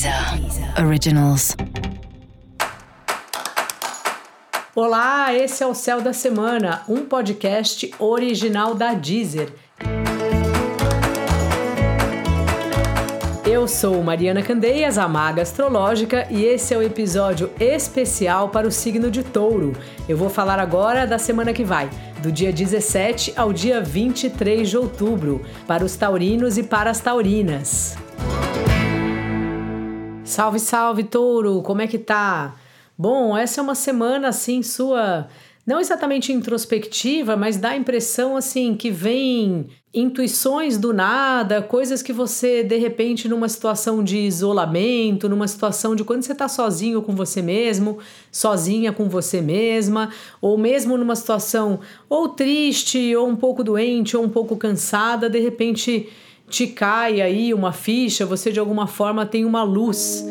Deezer Originals. Olá, esse é o Céu da Semana, um podcast original da Deezer. Eu sou Mariana Candeias, a Maga Astrológica, e esse é o episódio especial para o signo de Touro. Eu vou falar agora da semana que vai, do dia 17 ao dia 23 de outubro, para os taurinos e para as taurinas. Salve, salve, Touro! Como é que tá? Bom, essa é uma semana assim sua não exatamente introspectiva, mas dá a impressão assim que vem intuições do nada, coisas que você de repente numa situação de isolamento, numa situação de quando você está sozinho com você mesmo, sozinha com você mesma, ou mesmo numa situação ou triste, ou um pouco doente, ou um pouco cansada, de repente te cai aí uma ficha, você de alguma forma tem uma luz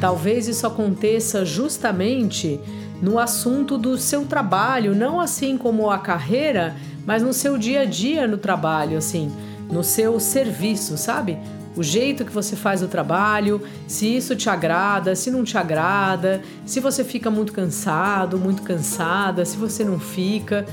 Talvez isso aconteça justamente no assunto do seu trabalho, não assim como a carreira, mas no seu dia a dia no trabalho, assim, no seu serviço, sabe? O jeito que você faz o trabalho, se isso te agrada, se não te agrada, se você fica muito cansado, muito cansada, se você não fica.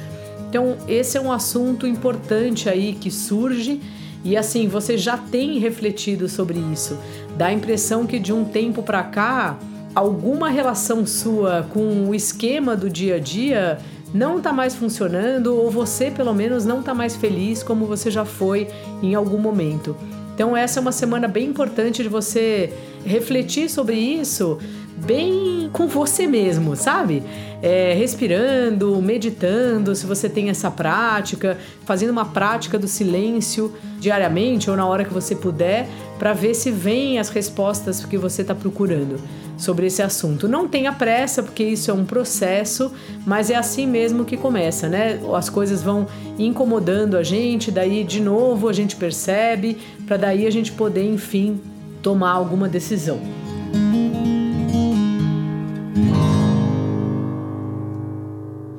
Então, esse é um assunto importante aí que surge e assim, você já tem refletido sobre isso. Dá a impressão que de um tempo para cá, alguma relação sua com o esquema do dia a dia não está mais funcionando ou você pelo menos não está mais feliz como você já foi em algum momento. Então essa é uma semana bem importante de você refletir sobre isso bem com você mesmo, sabe? É, respirando, meditando, se você tem essa prática, fazendo uma prática do silêncio diariamente ou na hora que você puder, para ver se vem as respostas que você está procurando sobre esse assunto. Não tenha pressa, porque isso é um processo, mas é assim mesmo que começa, né? As coisas vão incomodando a gente, daí de novo a gente percebe, para daí a gente poder, enfim, tomar alguma decisão.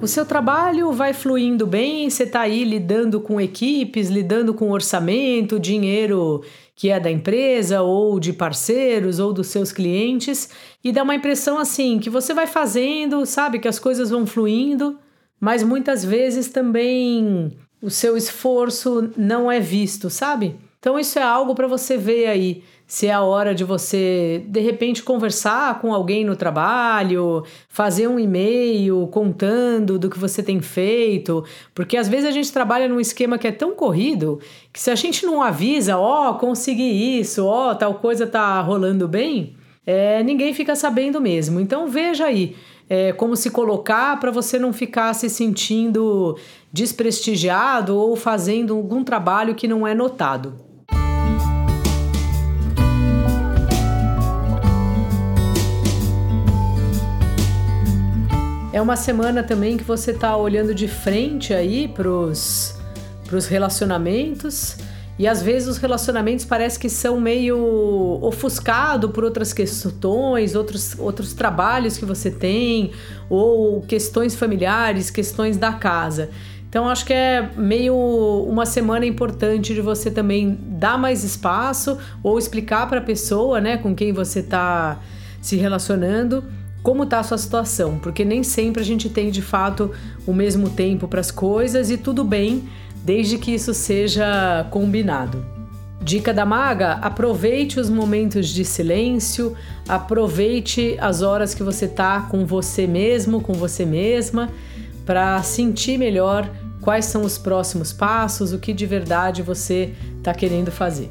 O seu trabalho vai fluindo bem, você está aí lidando com equipes, lidando com orçamento, dinheiro que é da empresa ou de parceiros ou dos seus clientes, e dá uma impressão assim que você vai fazendo, sabe, que as coisas vão fluindo, mas muitas vezes também o seu esforço não é visto, sabe? Então isso é algo para você ver aí se é a hora de você, de repente, conversar com alguém no trabalho, fazer um e-mail contando do que você tem feito, porque às vezes a gente trabalha num esquema que é tão corrido que se a gente não avisa, ó, oh, consegui isso, ó, oh, tal coisa tá rolando bem, é, ninguém fica sabendo mesmo. Então veja aí. É, como se colocar para você não ficar se sentindo desprestigiado ou fazendo algum trabalho que não é notado. É uma semana também que você está olhando de frente aí pros, pros relacionamentos. E às vezes os relacionamentos parece que são meio ofuscados por outras questões, outros, outros trabalhos que você tem, ou questões familiares, questões da casa. Então acho que é meio uma semana importante de você também dar mais espaço ou explicar para a pessoa, né, com quem você está se relacionando, como está a sua situação, porque nem sempre a gente tem de fato o mesmo tempo para as coisas e tudo bem, desde que isso seja combinado. Dica da maga: aproveite os momentos de silêncio, aproveite as horas que você está com você mesmo, com você mesma, para sentir melhor quais são os próximos passos, o que de verdade você está querendo fazer.